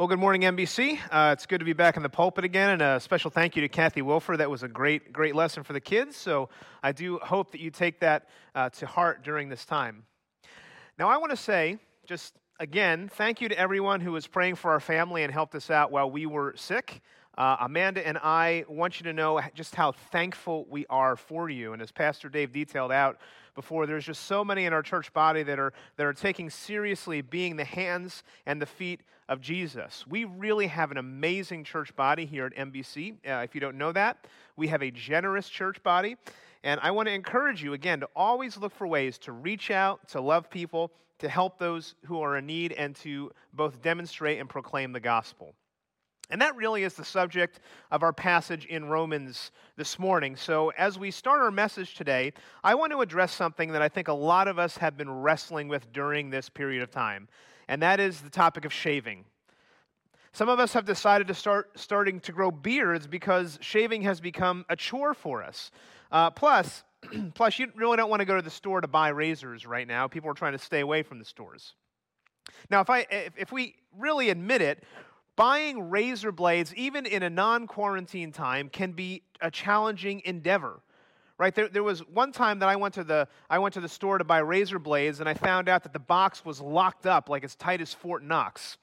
Well, good morning, NBC. Uh, it's good to be back in the pulpit again, and a special thank you to Kathy Wilfer. That was a great, great lesson for the kids. So I do hope that you take that uh, to heart during this time. Now, I want to say, just again, thank you to everyone who was praying for our family and helped us out while we were sick. Uh, Amanda and I want you to know just how thankful we are for you. And as Pastor Dave detailed out, before. There's just so many in our church body that are, that are taking seriously being the hands and the feet of Jesus. We really have an amazing church body here at NBC. Uh, if you don't know that, we have a generous church body. And I want to encourage you, again, to always look for ways to reach out, to love people, to help those who are in need, and to both demonstrate and proclaim the gospel. And that really is the subject of our passage in Romans this morning. So, as we start our message today, I want to address something that I think a lot of us have been wrestling with during this period of time, and that is the topic of shaving. Some of us have decided to start starting to grow beards because shaving has become a chore for us. Uh, plus, plus, you really don't want to go to the store to buy razors right now. People are trying to stay away from the stores. Now, if, I, if, if we really admit it, Buying razor blades, even in a non quarantine time, can be a challenging endeavor. Right? There, there was one time that I went, to the, I went to the store to buy razor blades, and I found out that the box was locked up like as tight as Fort Knox.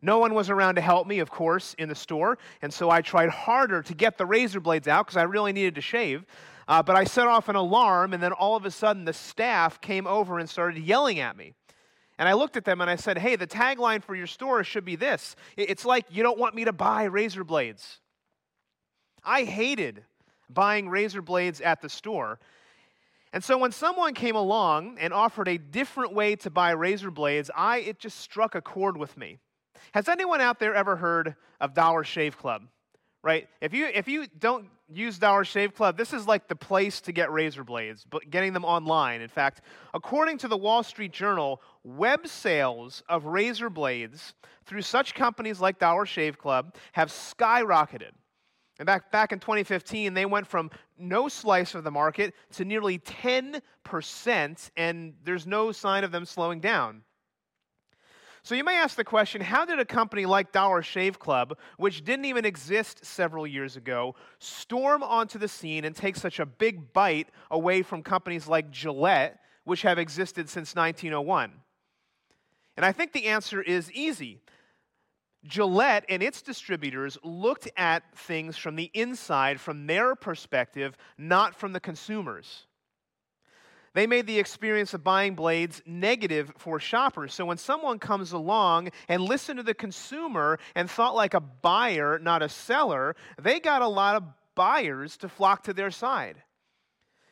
No one was around to help me, of course, in the store, and so I tried harder to get the razor blades out because I really needed to shave. Uh, but I set off an alarm, and then all of a sudden the staff came over and started yelling at me. And I looked at them and I said, hey, the tagline for your store should be this it's like you don't want me to buy razor blades. I hated buying razor blades at the store. And so when someone came along and offered a different way to buy razor blades, I it just struck a chord with me. Has anyone out there ever heard of Dollar Shave Club? Right? If you if you don't use Dollar Shave Club, this is like the place to get razor blades, but getting them online. In fact, according to the Wall Street Journal, web sales of razor blades through such companies like Dollar Shave Club have skyrocketed. And back, back in 2015, they went from no slice of the market to nearly 10%, and there's no sign of them slowing down. So you may ask the question how did a company like Dollar Shave Club, which didn't even exist several years ago, storm onto the scene and take such a big bite away from companies like Gillette, which have existed since 1901? And I think the answer is easy. Gillette and its distributors looked at things from the inside, from their perspective, not from the consumers. They made the experience of buying blades negative for shoppers. So when someone comes along and listened to the consumer and thought like a buyer, not a seller, they got a lot of buyers to flock to their side.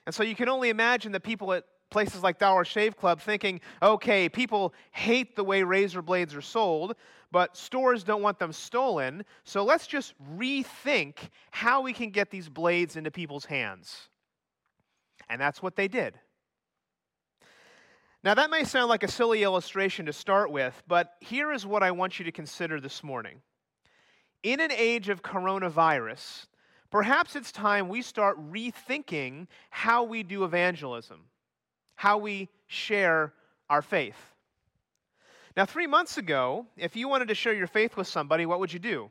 And so you can only imagine the people at places like Dollar Shave Club thinking, okay, people hate the way razor blades are sold, but stores don't want them stolen, so let's just rethink how we can get these blades into people's hands. And that's what they did. Now, that may sound like a silly illustration to start with, but here is what I want you to consider this morning. In an age of coronavirus, perhaps it's time we start rethinking how we do evangelism, how we share our faith. Now, three months ago, if you wanted to share your faith with somebody, what would you do?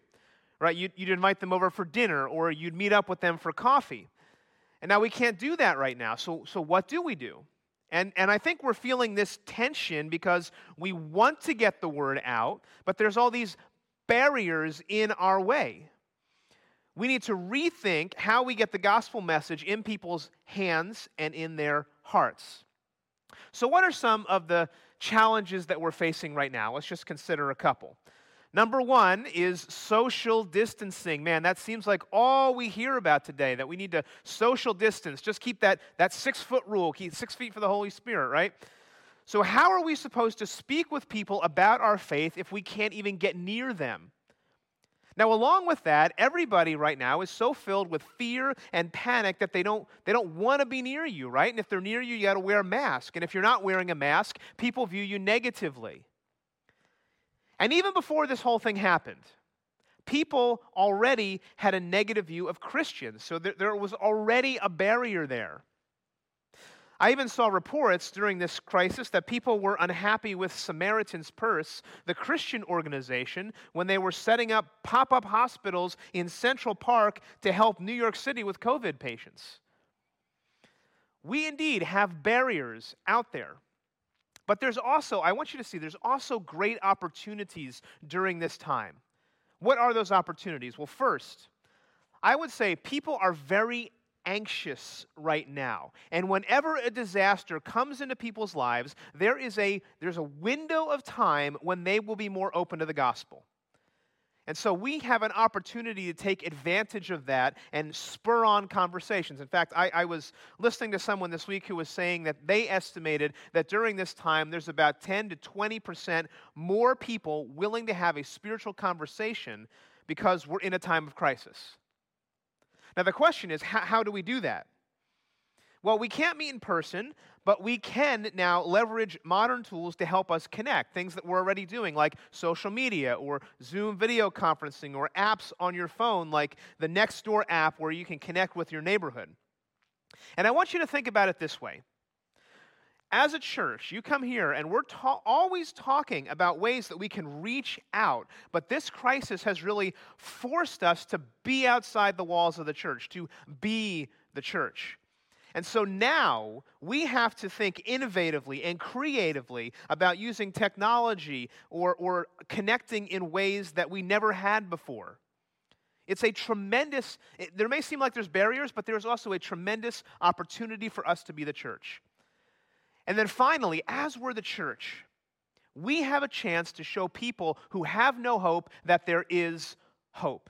Right? You'd, you'd invite them over for dinner or you'd meet up with them for coffee. And now we can't do that right now. So, so what do we do? And, and I think we're feeling this tension because we want to get the word out, but there's all these barriers in our way. We need to rethink how we get the gospel message in people's hands and in their hearts. So, what are some of the challenges that we're facing right now? Let's just consider a couple. Number one is social distancing. Man, that seems like all we hear about today, that we need to social distance. Just keep that, that six foot rule, keep six feet for the Holy Spirit, right? So, how are we supposed to speak with people about our faith if we can't even get near them? Now, along with that, everybody right now is so filled with fear and panic that they don't, they don't want to be near you, right? And if they're near you, you got to wear a mask. And if you're not wearing a mask, people view you negatively. And even before this whole thing happened, people already had a negative view of Christians. So there, there was already a barrier there. I even saw reports during this crisis that people were unhappy with Samaritan's Purse, the Christian organization, when they were setting up pop up hospitals in Central Park to help New York City with COVID patients. We indeed have barriers out there. But there's also, I want you to see, there's also great opportunities during this time. What are those opportunities? Well, first, I would say people are very anxious right now. And whenever a disaster comes into people's lives, there is a there's a window of time when they will be more open to the gospel. And so we have an opportunity to take advantage of that and spur on conversations. In fact, I, I, was listening to someone this week who was saying that they estimated that during this time there's about 10 to 20% more people willing to have a spiritual conversation because we're in a time of crisis. Now, the question is how, how do we do that? Well, we can't meet in person, but we can now leverage modern tools to help us connect. Things that we're already doing, like social media or Zoom video conferencing or apps on your phone, like the Nextdoor app where you can connect with your neighborhood. And I want you to think about it this way. As a church, you come here and we're ta- always talking about ways that we can reach out, but this crisis has really forced us to be outside the walls of the church, to be the church. And so now we have to think innovatively and creatively about using technology or, or connecting in ways that we never had before. It's a tremendous, it, there may seem like there's barriers, but there's also a tremendous opportunity for us to be the church. And then finally, as we're the church, we have a chance to show people who have no hope that there is hope.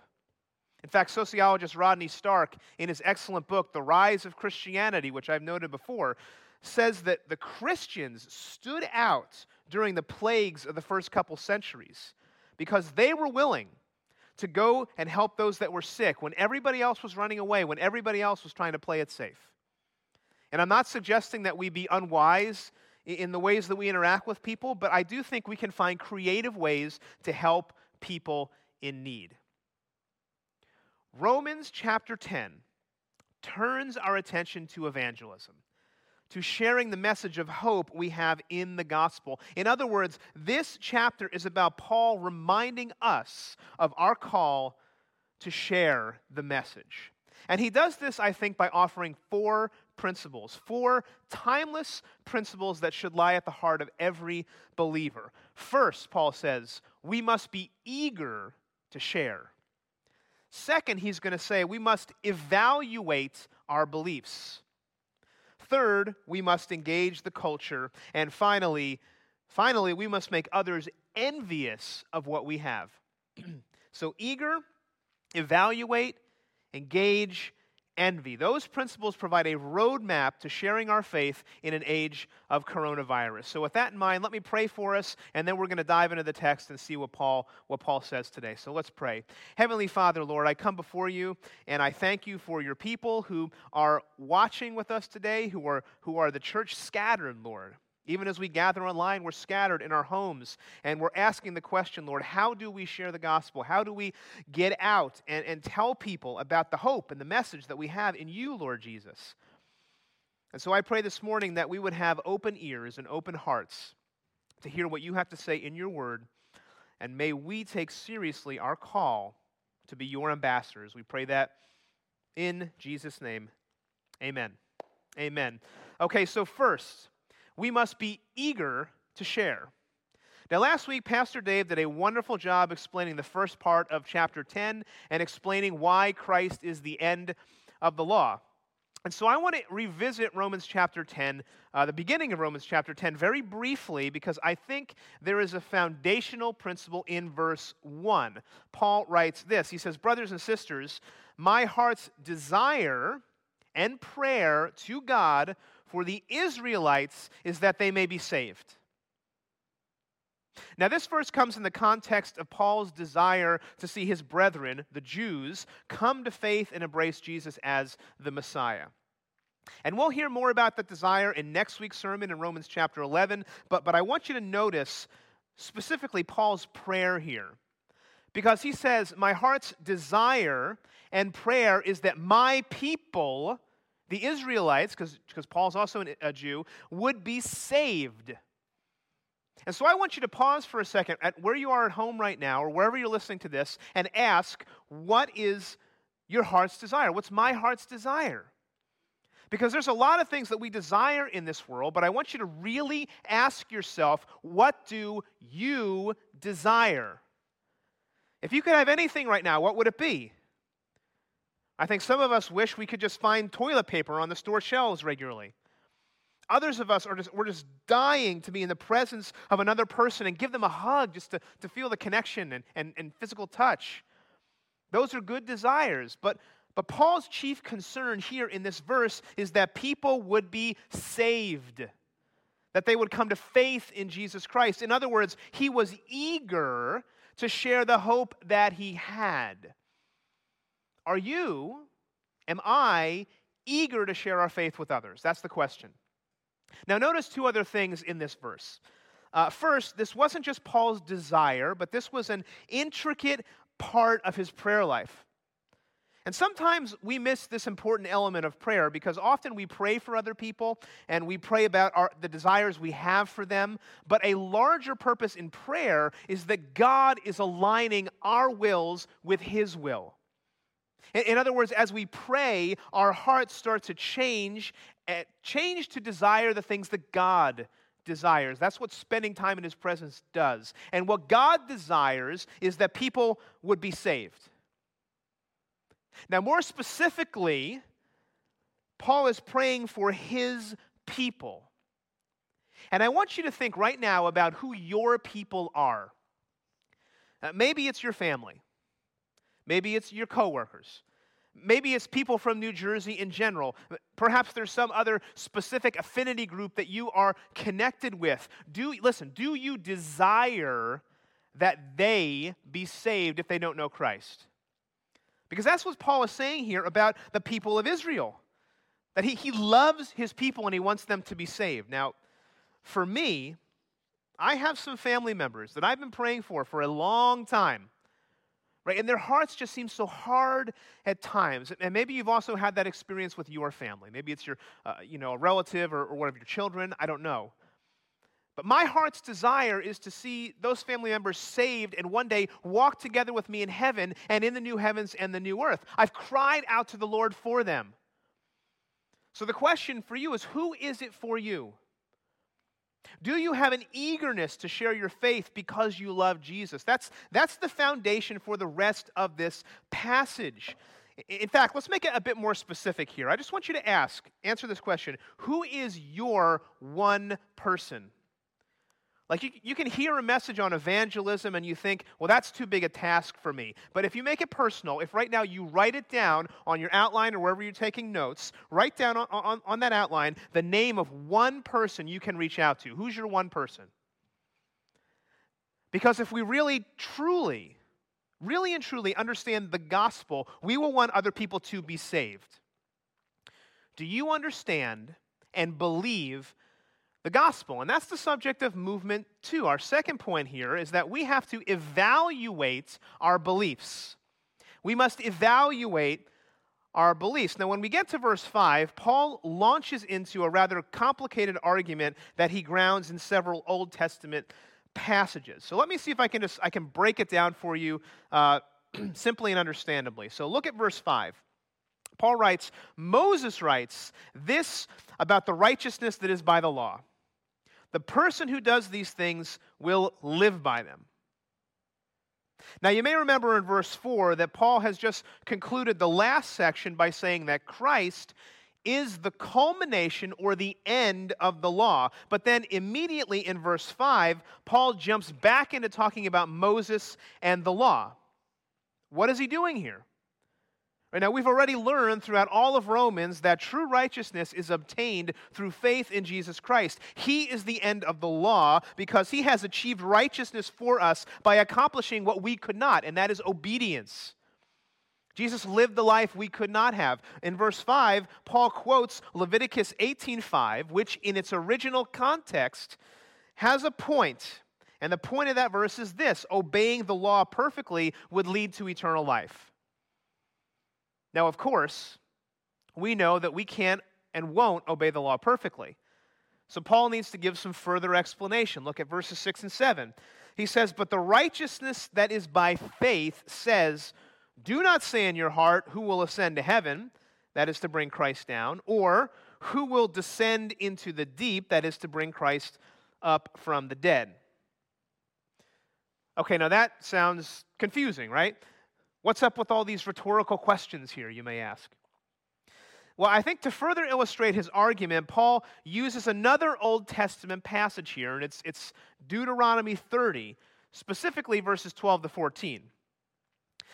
In fact, sociologist Rodney Stark, in his excellent book, The Rise of Christianity, which I've noted before, says that the Christians stood out during the plagues of the first couple centuries because they were willing to go and help those that were sick when everybody else was running away, when everybody else was trying to play it safe. And I'm not suggesting that we be unwise in the ways that we interact with people, but I do think we can find creative ways to help people in need. Romans chapter 10 turns our attention to evangelism, to sharing the message of hope we have in the gospel. In other words, this chapter is about Paul reminding us of our call to share the message. And he does this, I think, by offering four principles, four timeless principles that should lie at the heart of every believer. First, Paul says, we must be eager to share. Second, he's going to say we must evaluate our beliefs. Third, we must engage the culture. And finally, finally, we must make others envious of what we have. so eager, evaluate, engage, envy. Those principles provide a roadmap to sharing our faith in an age of coronavirus. So with that in mind, let me pray for us and then we're going to dive into the text and see what Paul what Paul says today. So let's pray. Heavenly Father, Lord, I come before you and I thank you for your people who are watching with us today, who are who are the church scattered, Lord. Even as we gather online, we're scattered in our homes and we're asking the question, Lord, how do we share the gospel? How do we get out and, and tell people about the hope and the message that we have in you, Lord Jesus? And so I pray this morning that we would have open ears and open hearts to hear what you have to say in your word. And may we take seriously our call to be your ambassadors. We pray that in Jesus' name. Amen. Amen. Okay, so first, we must be eager to share. Now, last week, Pastor Dave did a wonderful job explaining the first part of chapter 10 and explaining why Christ is the end of the law. And so I want to revisit Romans chapter 10, uh, the beginning of Romans chapter 10, very briefly, because I think there is a foundational principle in verse 1. Paul writes this He says, Brothers and sisters, my heart's desire and prayer to God for the Israelites is that they may be saved. Now, this verse comes in the context of Paul's desire to see his brethren, the Jews, come to faith and embrace Jesus as the Messiah. And we'll hear more about that desire in next week's sermon in Romans chapter 11, but, but I want you to notice specifically Paul's prayer here. Because he says, My heart's desire and prayer is that my people the Israelites, because Paul's also a Jew, would be saved. And so I want you to pause for a second at where you are at home right now, or wherever you're listening to this, and ask, what is your heart's desire? What's my heart's desire? Because there's a lot of things that we desire in this world, but I want you to really ask yourself, what do you desire? If you could have anything right now, what would it be? I think some of us wish we could just find toilet paper on the store shelves regularly. Others of us are just, we're just dying to be in the presence of another person and give them a hug just to, to feel the connection and, and, and physical touch. Those are good desires. But, but Paul's chief concern here in this verse is that people would be saved, that they would come to faith in Jesus Christ. In other words, he was eager to share the hope that he had. Are you, am I, eager to share our faith with others? That's the question. Now, notice two other things in this verse. Uh, first, this wasn't just Paul's desire, but this was an intricate part of his prayer life. And sometimes we miss this important element of prayer because often we pray for other people and we pray about our, the desires we have for them. But a larger purpose in prayer is that God is aligning our wills with His will. In, other words, as we pray, our hearts start to change, uh, change to desire the things that God desires. That's what spending time in His presence does. And what God desires is that people would be saved. Now, more specifically, Paul is praying for his people. And I want you to think right now about who your people are. Uh, maybe it's your family. Maybe it's your coworkers. Maybe it's people from New Jersey in general. Perhaps there's some other specific affinity group that you are connected with. Do listen, do you desire that they be saved if they don't know Christ? Because that's what Paul is saying here about the people of Israel. That he, he loves his people and he wants them to be saved. Now, for me, I have some family members that I've been praying for for a long time right? And their hearts just seem so hard at times. And maybe you've also had that experience with your family. Maybe it's your, uh, you know, a relative or, or one of your children. I don't know. But my heart's desire is to see those family members saved and one day walk together with me in heaven and in the new heavens and the new earth. I've cried out to the Lord for them. So the question for you is who is it for you? Do you have an eagerness to share your faith because you love Jesus? That's, that's the foundation for the rest of this passage. In fact, let's make it a bit more specific here. I just want you to ask, answer this question Who is your one person? Like you, you can hear a message on evangelism and you think, well, that's too big a task for me. But if you make it personal, if right now you write it down on your outline or wherever you're taking notes, write down on, on, on that outline the name of one person you can reach out to. Who's your one person? Because if we really, truly, really and truly understand the gospel, we will want other people to be saved. Do you understand and believe the gospel. And that's the subject of movement two. Our second point here is that we have to evaluate our beliefs. We must evaluate our beliefs. Now, when we get to verse 5, Paul launches into a rather complicated argument that he grounds in several Old Testament passages. So let me see if I can just I can break it down for you uh, simply and understandably. So look at verse 5. Paul writes, Moses writes this about the righteousness that is by the law. The person who does these things will live by them. Now, you may remember in verse 4 that Paul has just concluded the last section by saying that Christ is the culmination or the end of the law. But then immediately in verse 5, Paul jumps back into talking about Moses and the law. What is he doing here? Right now, we've already learned throughout all of Romans that true righteousness is obtained through faith in Jesus Christ. He is the end of the law because he has achieved righteousness for us by accomplishing what we could not, and that is obedience. Jesus lived the life we could not have. In verse 5, Paul quotes Leviticus 18:5, which in its original context has a point. And the point of that verse is this obeying the law perfectly would lead to eternal life. Now, of course, we know that we can't and won't obey the law perfectly. So Paul needs to give some further explanation. Look at verses 6 and 7. He says, But the righteousness that is by faith says, Do not say in your heart, Who will ascend to heaven? That is to bring Christ down. Or, Who will descend into the deep? That is to bring Christ up from the dead. Okay, now that sounds confusing, right? What's up with all these rhetorical questions here, you may ask? Well, I think to further illustrate his argument, Paul uses another Old Testament passage here, and it's, it's Deuteronomy 30, specifically verses 12 to 14.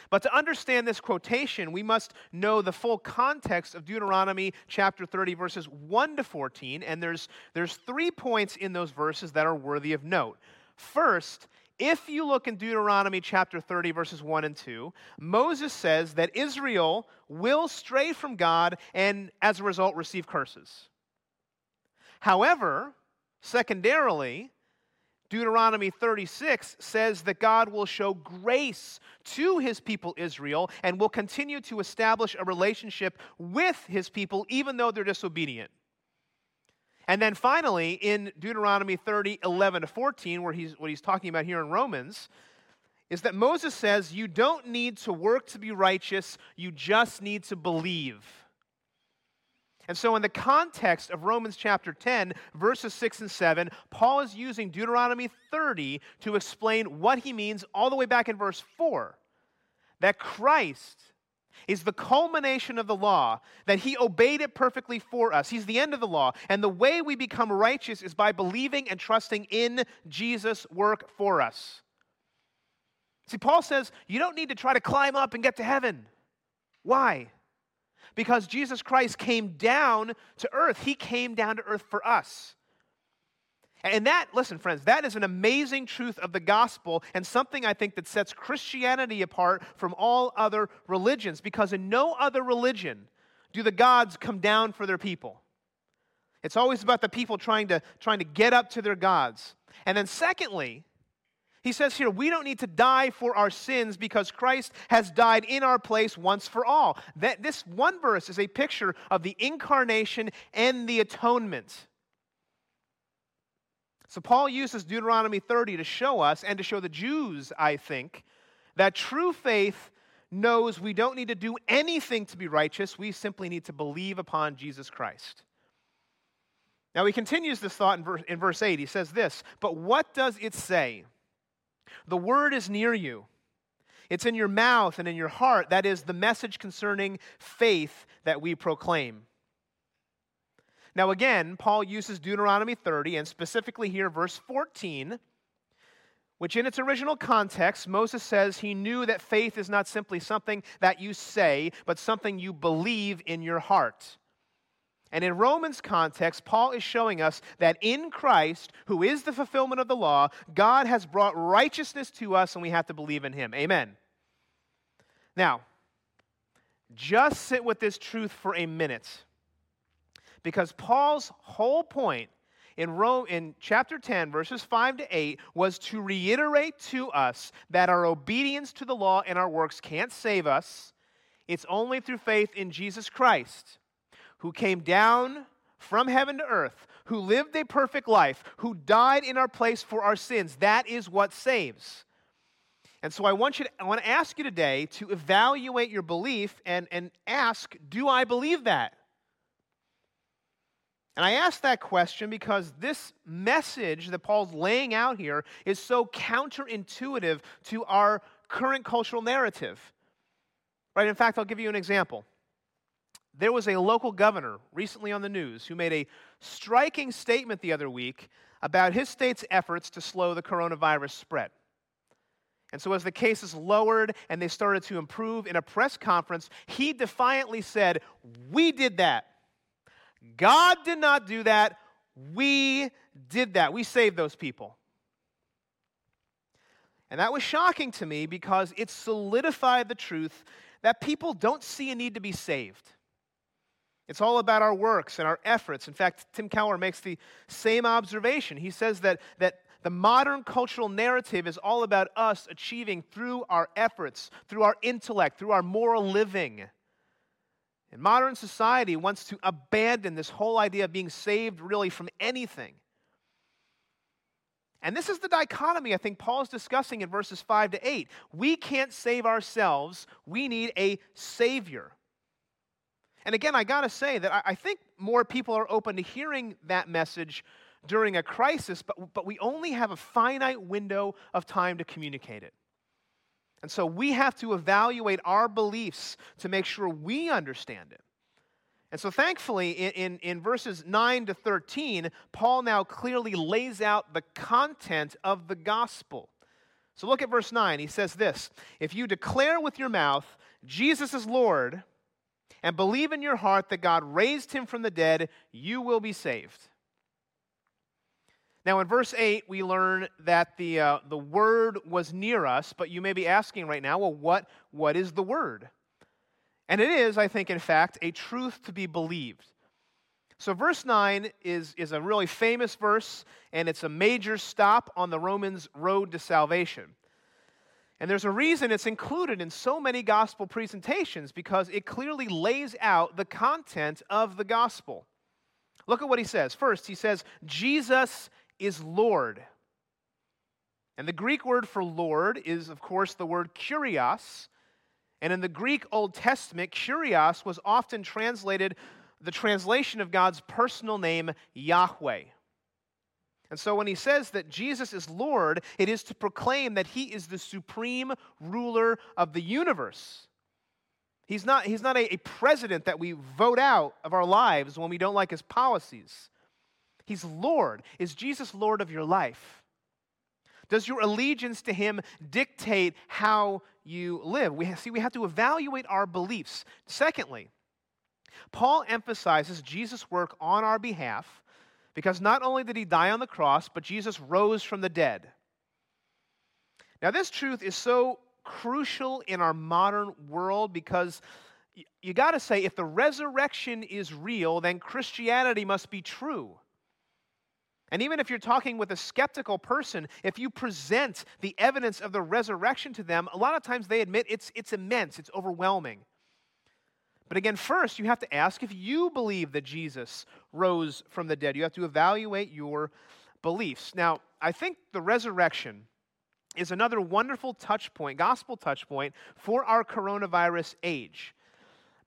But to understand this quotation, we must know the full context of Deuteronomy chapter 30, verses 1 to 14, and there's, there's three points in those verses that are worthy of note. First, if you look in Deuteronomy chapter 30, verses 1 and 2, Moses says that Israel will stray from God and as a result receive curses. However, secondarily, Deuteronomy 36 says that God will show grace to his people Israel and will continue to establish a relationship with his people even though they're disobedient. And then finally, in Deuteronomy 30, 11 to 14, where he's, what he's talking about here in Romans, is that Moses says, You don't need to work to be righteous, you just need to believe. And so, in the context of Romans chapter 10, verses 6 and 7, Paul is using Deuteronomy 30 to explain what he means all the way back in verse 4 that Christ is the culmination of the law, that he obeyed it perfectly for us. He's the end of the law. And the way we become righteous is by believing and trusting in Jesus' work for us. See, Paul says you don't need to try to climb up and get to heaven. Why? Because Jesus Christ came down to earth. He came down to earth for us. And that, listen, friends, that is an amazing truth of the gospel and something I think that sets Christianity apart from all other religions because in no other religion do the gods come down for their people. It's always about the people trying to, trying to get up to their gods. And then, secondly, he says here, we don't need to die for our sins because Christ has died in our place once for all. That, this one verse is a picture of the incarnation and the atonement. So Paul uses Deuteronomy 30 to show us and to show the Jews, I think, that true faith knows we don't need to do anything to be righteous. We simply need to believe upon Jesus Christ. Now he continues this thought in verse, in verse 8. He says this, but what does it say? The word is near you. It's in your mouth and in your heart. That is the message concerning faith that we proclaim. Now, again, Paul uses Deuteronomy 30, and specifically here, verse 14, which in its original context, Moses says he knew that faith is not simply something that you say, but something you believe in your heart. And in Romans context, Paul is showing us that in Christ, who is the fulfillment of the law, God has brought righteousness to us and we have to believe in him. Amen. Now, just sit with this truth for a minute. Because Paul's whole point in Rome in chapter 10 verses 5 to 8 was to reiterate to us that our obedience to the law and our works can't save us. It's only through faith in Jesus Christ, who came down from heaven to earth, who lived a perfect life, who died in our place for our sins. That is what saves. And so I want you to, I want to ask you today to evaluate your belief and, and ask, do I believe that? And I ask that question because this message that Paul's laying out here is so counterintuitive to our current cultural narrative. Right? In fact, I'll give you an example. There was a local governor recently on the news who made a striking statement the other week about his state's efforts to slow the coronavirus spread. And so, as the cases lowered and they started to improve in a press conference, he defiantly said, We did that. God did not do that. We did that. We saved those people. And that was shocking to me because it solidified the truth that people don't see a need to be saved. It's all about our works and our efforts. In fact, Tim Keller makes the same observation. He says that, that the modern cultural narrative is all about us achieving through our efforts, through our intellect, through our moral living And modern society wants to abandon this whole idea of being saved really from anything. And this is the dichotomy I think Paul is discussing in verses 5 to 8. We can't save ourselves, we need a Savior. And again, I got to say that I think more people are open to hearing that message during a crisis, but, but we only have a finite window of time to communicate it. And so we have to evaluate our beliefs to make sure we understand it. And so, thankfully, in, in, in, verses 9 to 13, Paul now clearly lays out the content of the gospel. So, look at verse 9. He says this If you declare with your mouth, Jesus is Lord, and believe in your heart that God raised him from the dead, you will be saved. Now, in verse 8, we learn that the, uh, the word was near us, but you may be asking right now, well, what, what is the word? And it is, I think, in fact, a truth to be believed. So, verse 9 is, is a really famous verse, and it's a major stop on the Romans' road to salvation. And there's a reason it's included in so many gospel presentations because it clearly lays out the content of the gospel. Look at what he says. First, he says, Jesus is Lord. And the Greek word for Lord is, of course, the word kurios. And in the Greek Old Testament, kurios was often translated the translation of God's personal name, Yahweh. And so when he says that Jesus is Lord, it is to proclaim that he is the supreme ruler of the universe. He's not, he's not a, a president that we vote out of our lives when we don't like his policies. He's Lord. Is Jesus Lord of your life? Does your allegiance to him dictate how you live? We see, we have to evaluate our beliefs. Secondly, Paul emphasizes Jesus' work on our behalf because not only did he die on the cross, but Jesus rose from the dead. Now, this truth is so crucial in our modern world because you got to say if the resurrection is real, then Christianity must be true. And even if you're talking with a skeptical person, if you present the evidence of the resurrection to them, a lot of times they admit it's, it's immense, it's overwhelming. But again, first, you have to ask if you believe that Jesus rose from the dead. You have to evaluate your beliefs. Now, I think the resurrection is another wonderful touch point, gospel touch point for our coronavirus age.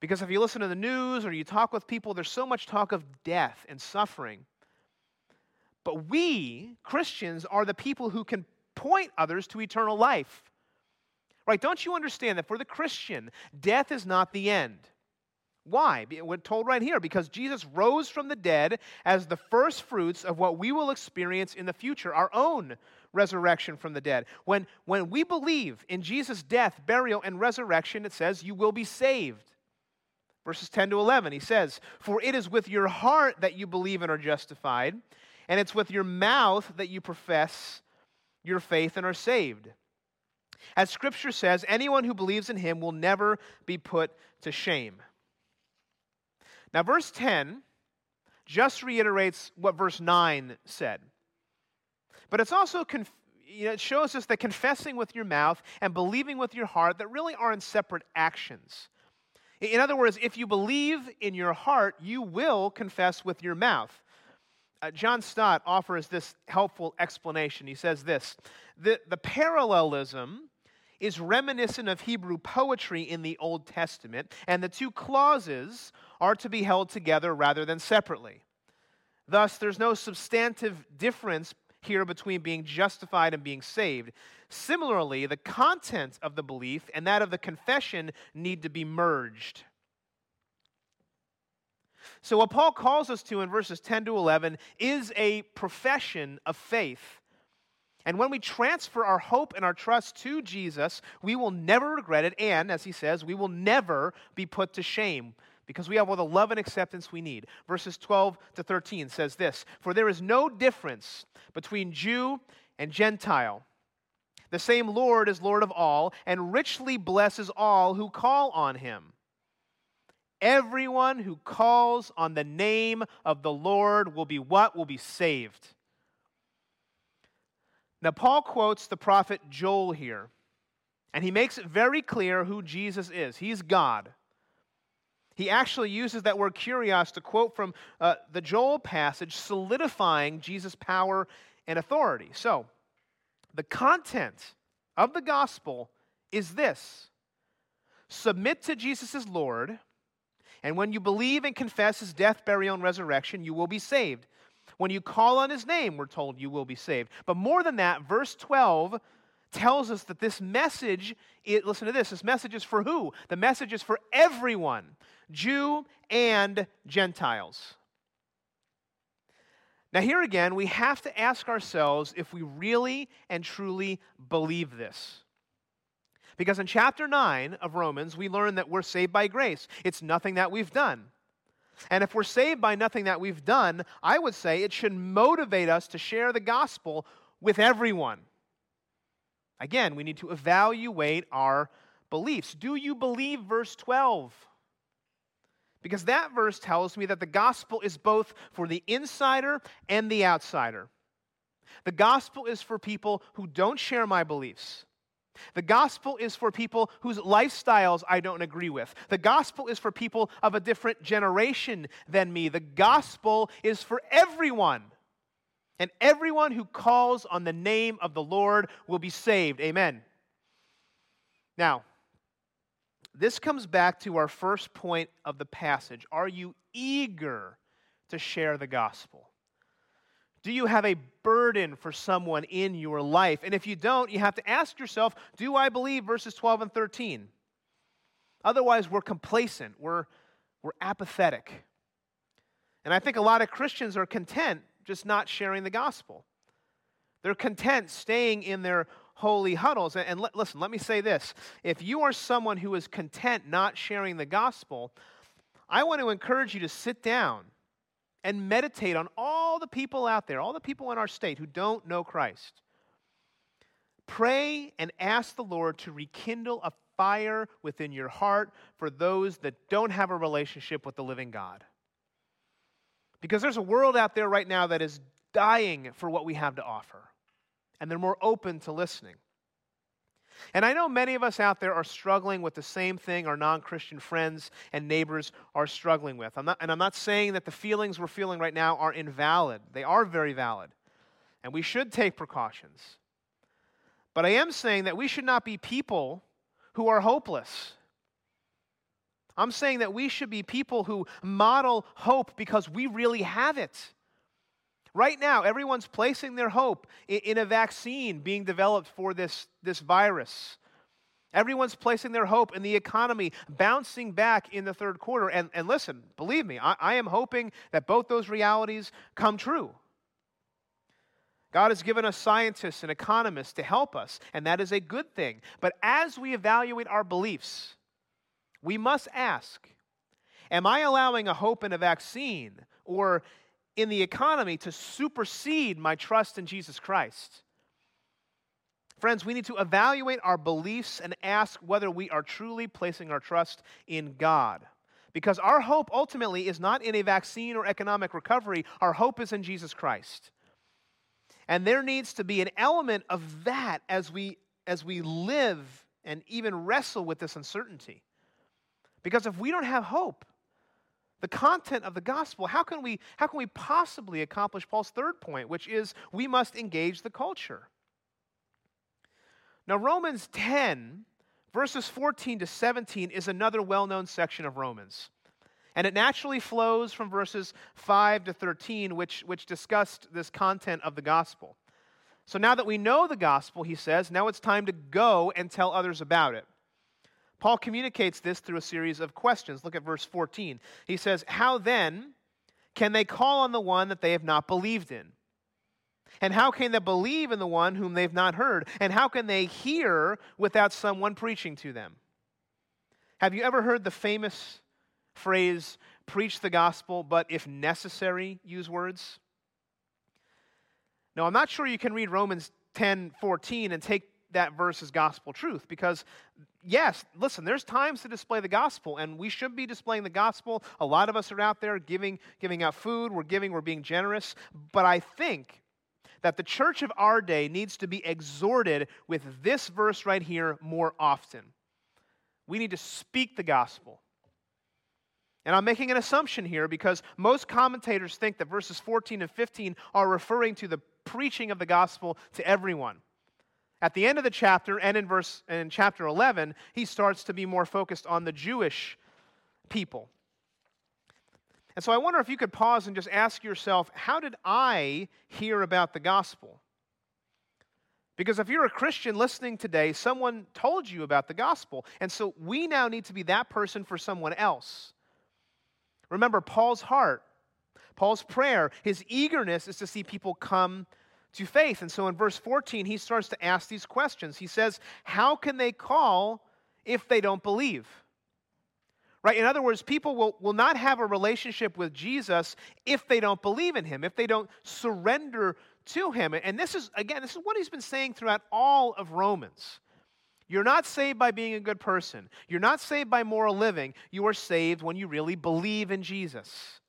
Because if you listen to the news or you talk with people, there's so much talk of death and suffering. But we, Christians, are the people who can point others to eternal life. Right? Don't you understand that for the Christian, death is not the end? Why? We're told right here because Jesus rose from the dead as the first fruits of what we will experience in the future, our own resurrection from the dead. When, when we believe in Jesus' death, burial, and resurrection, it says, you will be saved. Verses 10 to 11, he says, For it is with your heart that you believe and are justified and it's with your mouth that you profess your faith and are saved. As Scripture says, anyone who believes in him will never be put to shame. Now, verse 10 just reiterates what verse 9 said. But it's also conf- you know, it shows us that confessing with your mouth and believing with your heart that really aren't separate actions. In other words, if you believe in your heart, you will confess with your mouth uh, John Stott offers this helpful explanation. He says this the, the parallelism is reminiscent of Hebrew poetry in the Old Testament, and the two clauses are to be held together rather than separately. Thus, there's no substantive difference here between being justified and being saved. Similarly, the content of the belief and that of the confession need to be merged. So, what Paul calls us to in verses 10 to 11 is a profession of faith. And when we transfer our hope and our trust to Jesus, we will never regret it. And, as he says, we will never be put to shame because we have all the love and acceptance we need. Verses 12 to 13 says this For there is no difference between Jew and Gentile. The same Lord is Lord of all, and richly blesses all who call on him. Everyone who calls on the name of the Lord will be what? Will be saved. Now, Paul quotes the prophet Joel here, and he makes it very clear who Jesus is. He's God. He actually uses that word kurios to quote from uh, the Joel passage, solidifying Jesus' power and authority. So, the content of the gospel is this submit to Jesus as Lord, and when you believe and confess his death, burial, and resurrection, you will be saved. When you call on his name, we're told you will be saved. But more than that, verse 12 tells us that this message, it, listen to this, this message is for who? The message is for everyone, Jew and Gentiles. Now, here again, we have to ask ourselves if we really and truly believe this. Because in chapter 9 of Romans, we learn that we're saved by grace. It's nothing that we've done. And if we're saved by nothing that we've done, I would say it should motivate us to share the gospel with everyone. Again, we need to evaluate our beliefs. Do you believe verse 12? Because that verse tells me that the gospel is both for the insider and the outsider. The gospel is for people who don't share my beliefs. The gospel is for people whose lifestyles I don't agree with. The gospel is for people of a different generation than me. The gospel is for everyone. And everyone who calls on the name of the Lord will be saved. Amen. Now, this comes back to our first point of the passage. Are you eager to share the gospel? Do you have a burden for someone in your life? And if you don't, you have to ask yourself do I believe verses 12 and 13? Otherwise, we're complacent, we're, we're apathetic. And I think a lot of Christians are content just not sharing the gospel. They're content staying in their holy huddles. And, and l- listen, let me say this. If you are someone who is content not sharing the gospel, I want to encourage you to sit down and meditate on all the people out there, all the people in our state who don't know Christ. Pray and ask the Lord to rekindle a fire within your heart for those that don't have a relationship with the living God. Because there's a world out there right now that is dying for what we have to offer, and they're more open to listening. And I know many of us out there are struggling with the same thing our non Christian friends and neighbors are struggling with. I'm not, and I'm not saying that the feelings we're feeling right now are invalid, they are very valid. And we should take precautions. But I am saying that we should not be people who are hopeless. I'm saying that we should be people who model hope because we really have it. Right now, everyone's placing their hope in a vaccine being developed for this, this virus. Everyone's placing their hope in the economy bouncing back in the third quarter. And, and listen, believe me, I, I am hoping that both those realities come true. God has given us scientists and economists to help us, and that is a good thing. But as we evaluate our beliefs, we must ask Am I allowing a hope in a vaccine or in the economy to supersede my trust in Jesus Christ. Friends, we need to evaluate our beliefs and ask whether we are truly placing our trust in God. Because our hope ultimately is not in a vaccine or economic recovery, our hope is in Jesus Christ. And there needs to be an element of that as we, as we live and even wrestle with this uncertainty. Because if we don't have hope, the content of the gospel, how can we, how can we possibly accomplish Paul's third point, which is we must engage the culture? Now, Romans 10, verses 14 to 17, is another well known section of Romans. And it naturally flows from verses 5 to 13, which, which discussed this content of the gospel. So now that we know the gospel, he says, now it's time to go and tell others about it. Paul communicates this through a series of questions. Look at verse 14. He says, How then can they call on the one that they have not believed in? And how can they believe in the one whom they've not heard? And how can they hear without someone preaching to them? Have you ever heard the famous phrase, preach the gospel, but if necessary, use words? Now, I'm not sure you can read Romans 10 14 and take that verse as gospel truth because yes listen there's times to display the gospel and we should be displaying the gospel. A lot of us are out there giving giving out food. We're giving we're being generous. But i think that the church of our day needs to be exhorted with this verse right here more often. We need to speak the gospel. And I'm making an assumption here because most commentators think that verses 14 and 15 are referring to the preaching of the gospel to everyone. At the end of the chapter and in verse and in chapter 11, he starts to be more focused on the Jewish people. And so I wonder if you could pause and just ask yourself, how did I hear about the gospel? Because if you're a Christian listening today, someone told you about the gospel. And so we now need to be that person for someone else. Remember, Paul's heart, Paul's prayer, his eagerness is to see people come to faith. And so in verse 14, he starts to ask these questions. He says, How can they call if they don't believe? Right? In other words, people will, will not have a relationship with Jesus if they don't believe in him, if they don't surrender to him. And this is, again, this is what he's been saying throughout all of Romans. You're not saved by being a good person. You're not saved by moral living. You are saved when you really believe in Jesus.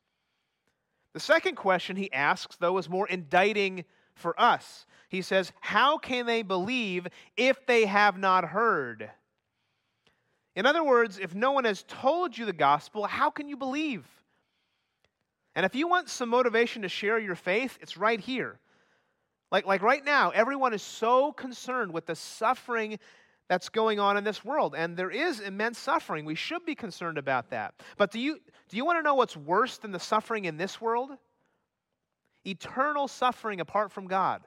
The second question he asks, though, is more indicting for us. He says, How can they believe if they have not heard? In other words, if no one has told you the gospel, how can you believe? And if you want some motivation to share your faith, it's right here. Like, like right now, everyone is so concerned with the suffering that's going on in this world. And there is immense suffering. We should be concerned about that. But do you, do you want to know what's worse than the suffering in this world? Eternal suffering apart from God.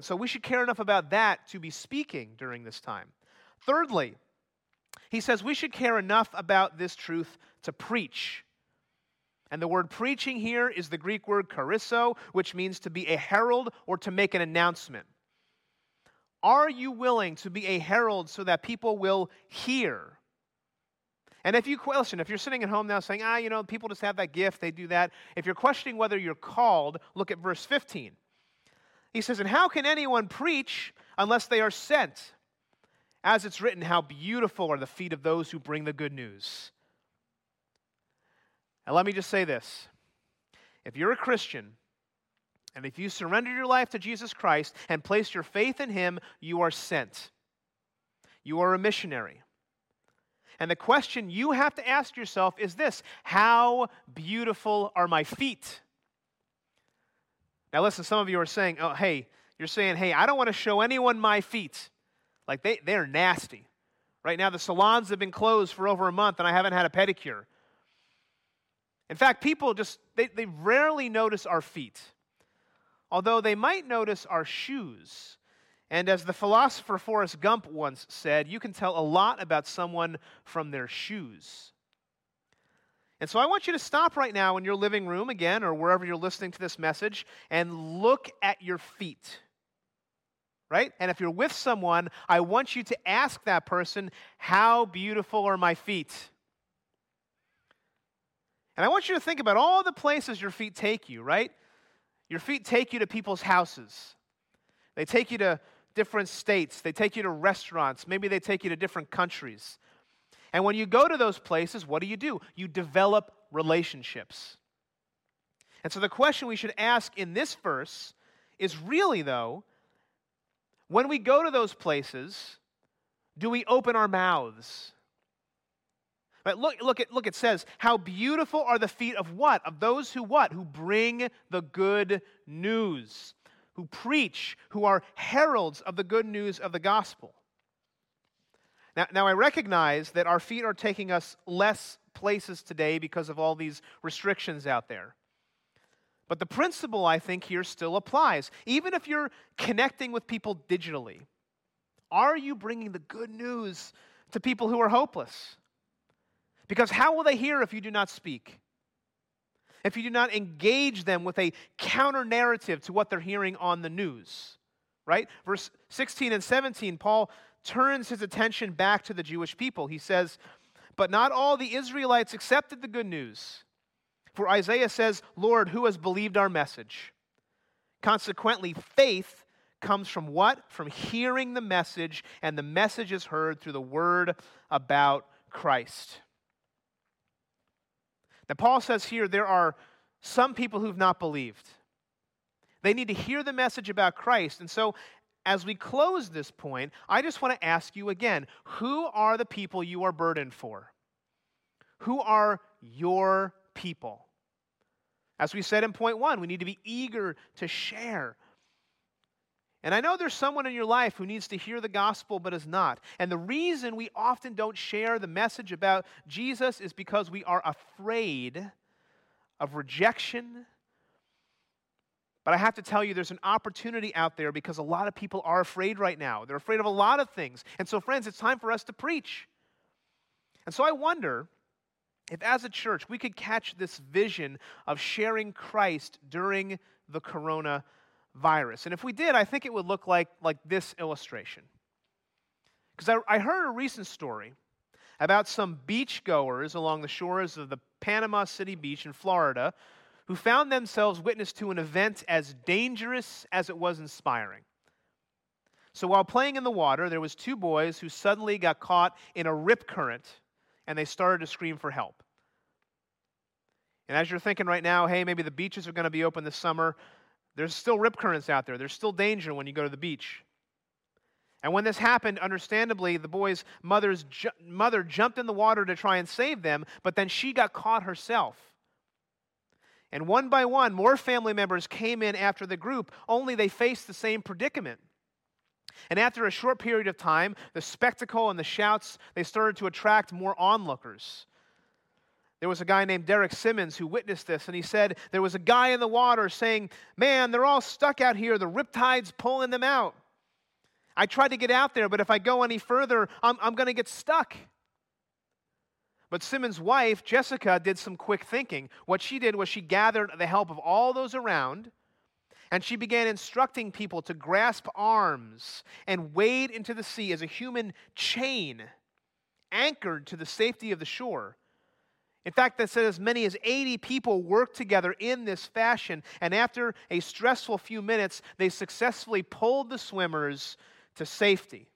So we should care enough about that to be speaking during this time. Thirdly, he says we should care enough about this truth to preach. And the word preaching here is the Greek word kerusso, which means to be a herald or to make an announcement. Are you willing to be a herald so that people will hear? And if you question, if you're sitting at home now saying, ah, you know, people just have that gift, they do that. If you're questioning whether you're called, look at verse 15. He says, And how can anyone preach unless they are sent? As it's written, how beautiful are the feet of those who bring the good news. And let me just say this if you're a Christian, and if you surrender your life to Jesus Christ and place your faith in Him, you are sent. You are a missionary. And the question you have to ask yourself is this How beautiful are my feet? Now, listen, some of you are saying, Oh, hey, you're saying, hey, I don't want to show anyone my feet. Like, they, they're nasty. Right now, the salons have been closed for over a month, and I haven't had a pedicure. In fact, people just, they, they rarely notice our feet although they might notice our shoes. And as the philosopher Forrest Gump once said, you can tell a lot about someone from their shoes. And so I want you to stop right now in your living room again, or wherever you're listening to this message, and look at your feet. Right? And if you're with someone, I want you to ask that person, How beautiful are my feet? And I want you to think about all the places your feet take you, right? Your feet take you to people's houses. They take you to different states. They take you to restaurants. Maybe they take you to different countries. And when you go to those places, what do you do? You develop relationships. And so the question we should ask in this verse is really, though, when we go to those places, do we open our mouths? But look, look, at, look, it says, How beautiful are the feet of what? Of those who what? Who bring the good news, who preach, who are heralds of the good news of the gospel. Now, now I recognize that our feet are taking us less places today because of all these restrictions out there. But the principle, I think, here still applies. Even if you're connecting with people digitally, are you bringing the good news to people who are hopeless? Because how will they hear if you do not speak? If you do not engage them with a counter narrative to what they're hearing on the news, right? Verse 16 and 17, Paul turns his attention back to the Jewish people. He says, But not all the Israelites accepted the good news. For Isaiah says, Lord, who has believed our message? Consequently, faith comes from what? From hearing the message, and the message is heard through the word about Christ. Now, Paul says here there are some people who've not believed. They need to hear the message about Christ. And so, as we close this point, I just want to ask you again who are the people you are burdened for? Who are your people. As we said in point one, we need to be eager to share. And I know there's someone in your life who needs to hear the gospel but is not. And the reason we often don't share the message about Jesus is because we are afraid of rejection. But I have to tell you, there's an opportunity out there because a lot of people are afraid right now. They're afraid of a lot of things. And so, friends, it's time for us to preach. And so I wonder if, as a church, we could catch this vision of sharing Christ during the coronavirus. And if we did, I think it would look like, like this illustration. Because I, I heard a recent story about some beachgoers along the shores of the Panama City Beach in Florida who found themselves witness to an event as dangerous as it was inspiring. So while playing in the water, there was two boys who suddenly got caught in a rip current and they started to scream for help. And as you're thinking right now, hey, maybe the beaches are going to be open this summer, there's still rip currents out there. There's still danger when you go to the beach. And when this happened, understandably, the boy's mother's ju- mother jumped in the water to try and save them, but then she got caught herself. And one by one, more family members came in after the group, only they faced the same predicament. And after a short period of time, the spectacle and the shouts, they started to attract more onlookers. There was a guy named Derek Simmons who witnessed this, and he said there was a guy in the water saying, Man, they're all stuck out here. The riptide's pulling them out. I tried to get out there, but if I go any further, I'm, I'm going to get stuck. But Simmons' wife, Jessica, did some quick thinking. What she did was she gathered the help of all those around and she began instructing people to grasp arms and wade into the sea as a human chain anchored to the safety of the shore. In fact, that said as many as 80 people worked together in this fashion, and after a stressful few minutes, they successfully pulled the swimmers to safety.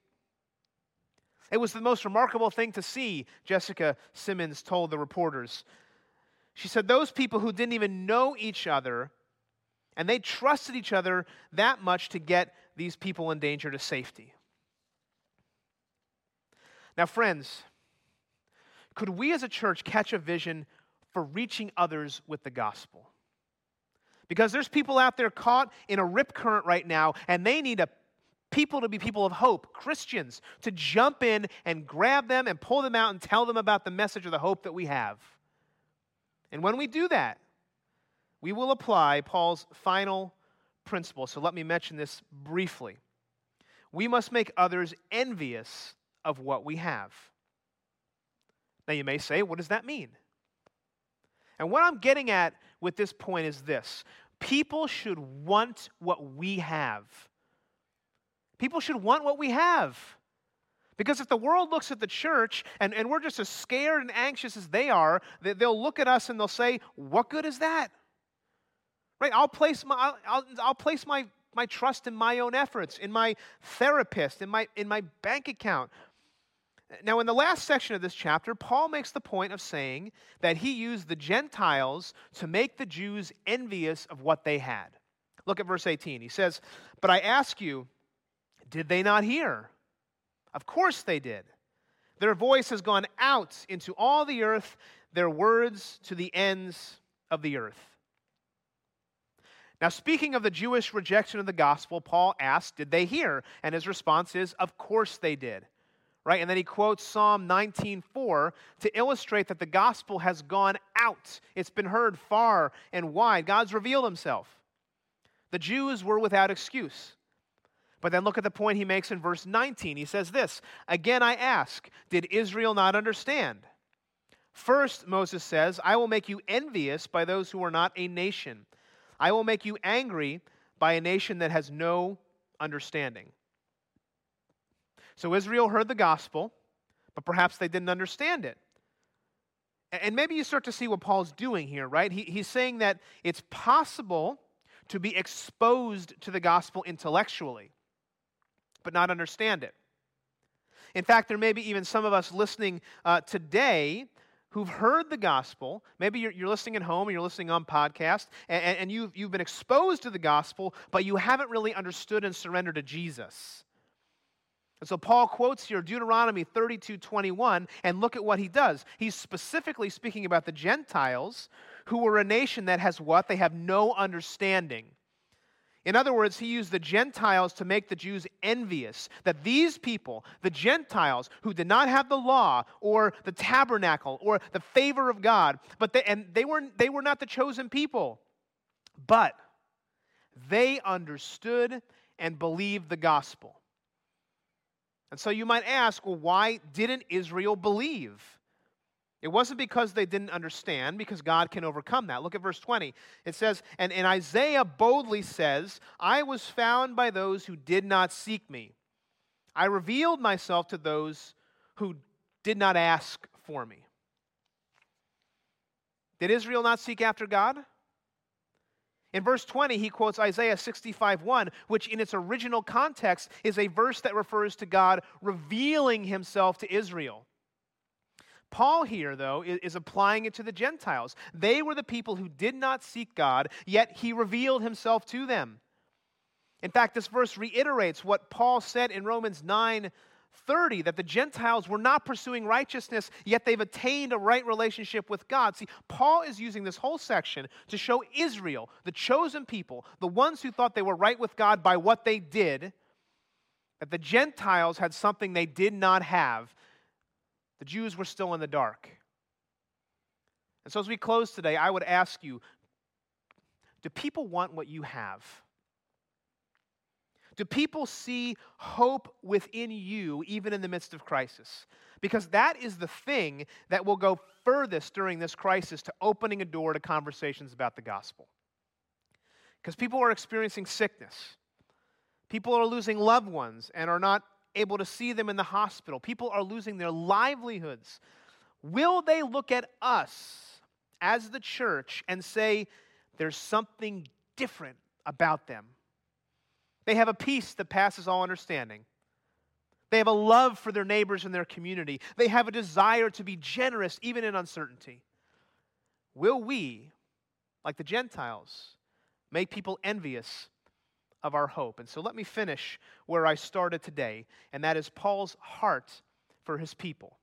It was the most remarkable thing to see, Jessica Simmons told the reporters. She said, Those people who didn't even know each other and they trusted each other that much to get these people in danger to safety. Now, friends, could we as a church catch a vision for reaching others with the gospel? Because there's people out there caught in a rip current right now, and they need a people to be people of hope, Christians, to jump in and grab them and pull them out and tell them about the message of the hope that we have. And when we do that, we will apply Paul's final principle. So let me mention this briefly. We must make others envious of what we have. Now, you may say, what does that mean? And what I'm getting at with this point is this people should want what we have. People should want what we have. Because if the world looks at the church and, and we're just as scared and anxious as they are, they'll look at us and they'll say, What good is that? Right? I'll place my, I'll, I'll place my, my trust in my own efforts, in my therapist, in my, in my bank account. Now, in the last section of this chapter, Paul makes the point of saying that he used the Gentiles to make the Jews envious of what they had. Look at verse 18. He says, But I ask you, did they not hear? Of course they did. Their voice has gone out into all the earth, their words to the ends of the earth. Now, speaking of the Jewish rejection of the gospel, Paul asks, Did they hear? And his response is, Of course they did. Right? And then he quotes Psalm 19:4 to illustrate that the gospel has gone out. It's been heard far and wide. God's revealed himself. The Jews were without excuse. But then look at the point he makes in verse 19. He says this Again, I ask, did Israel not understand? First, Moses says, I will make you envious by those who are not a nation. I will make you angry by a nation that has no understanding. So Israel heard the gospel, but perhaps they didn't understand it. And maybe you start to see what Paul's doing here, right? He, he's saying that it's possible to be exposed to the gospel intellectually, but not understand it. In fact, there may be even some of us listening uh, today who've heard the gospel. Maybe you're, you're listening at home or you're listening on podcast, and, and you've, you've been exposed to the gospel, but you haven't really understood and surrendered to Jesus. And so Paul quotes here Deuteronomy 32 21, and look at what he does. He's specifically speaking about the Gentiles who were a nation that has what? They have no understanding. In other words, he used the Gentiles to make the Jews envious. That these people, the Gentiles who did not have the law or the tabernacle or the favor of God, but they, and they were, they were not the chosen people, but they understood and believed the gospel. And so you might ask, well, why didn't Israel believe? It wasn't because they didn't understand, because God can overcome that. Look at verse 20. It says, and, and Isaiah boldly says, I was found by those who did not seek me. I revealed myself to those who did not ask for me. Did Israel not seek after God? In verse 20, he quotes Isaiah 65 1, which in its original context is a verse that refers to God revealing himself to Israel. Paul here, though, is applying it to the Gentiles. They were the people who did not seek God, yet he revealed himself to them. In fact, this verse reiterates what Paul said in Romans 9 30 that the Gentiles were not pursuing righteousness, yet they've attained a right relationship with God. See, Paul is using this whole section to show Israel, the chosen people, the ones who thought they were right with God by what they did, that the Gentiles had something they did not have. The Jews were still in the dark. And so, as we close today, I would ask you do people want what you have? Do people see hope within you even in the midst of crisis? Because that is the thing that will go furthest during this crisis to opening a door to conversations about the gospel. Because people are experiencing sickness, people are losing loved ones and are not able to see them in the hospital, people are losing their livelihoods. Will they look at us as the church and say, there's something different about them? They have a peace that passes all understanding. They have a love for their neighbors and their community. They have a desire to be generous even in uncertainty. Will we, like the Gentiles, make people envious of our hope? And so let me finish where I started today, and that is Paul's heart for his people.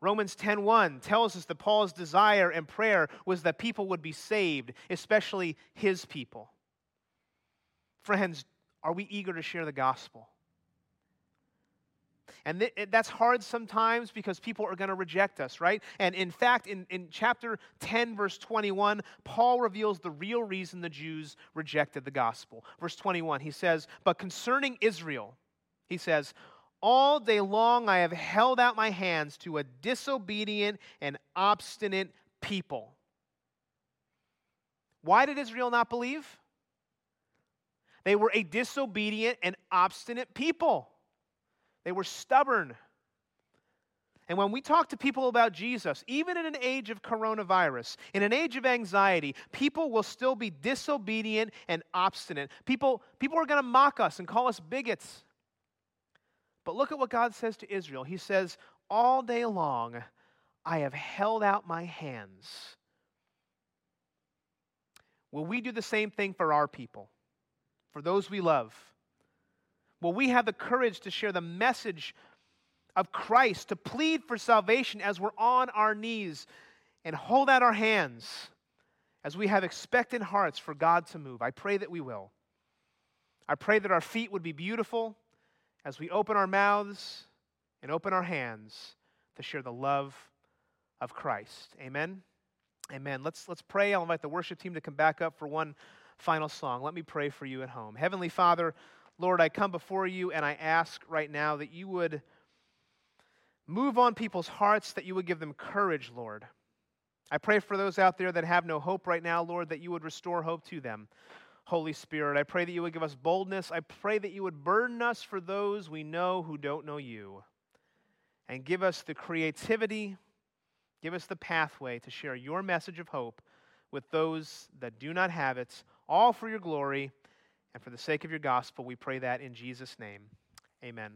Romans 10:1 tells us that Paul's desire and prayer was that people would be saved, especially his people. Friends, are we eager to share the gospel? And th- that's hard sometimes because people are going to reject us, right? And in fact, in, in chapter 10, verse 21, Paul reveals the real reason the Jews rejected the gospel. Verse 21, he says, But concerning Israel, he says, All day long I have held out my hands to a disobedient and obstinate people. Why did Israel not believe? They were a disobedient and obstinate people. They were stubborn. And when we talk to people about Jesus, even in an age of coronavirus, in an age of anxiety, people will still be disobedient and obstinate. People, people are going to mock us and call us bigots. But look at what God says to Israel. He says, All day long I have held out my hands. Will we do the same thing for our people? For those we love? Will we have the courage to share the message of Christ, to plead for salvation as we're on our knees and hold out our hands as we have expectant hearts for God to move? I pray that we will. I pray that our feet would be beautiful as we open our mouths and open our hands to share the love of Christ. Amen. Amen. Let's, let's pray. I'll invite the worship team to come back up for one final song. Let me pray for you at home. Heavenly Father, Lord, I come before you and I ask right now that you would move on people's hearts, that you would give them courage, Lord. I pray for those out there that have no hope right now, Lord, that you would restore hope to them. Holy Spirit, I pray that you would give us boldness. I pray that you would burden us for those we know who don't know you. And give us the creativity, give us the pathway to share your message of hope with those that do not have it all for your glory and for the sake of your gospel. We pray that in Jesus' name. Amen.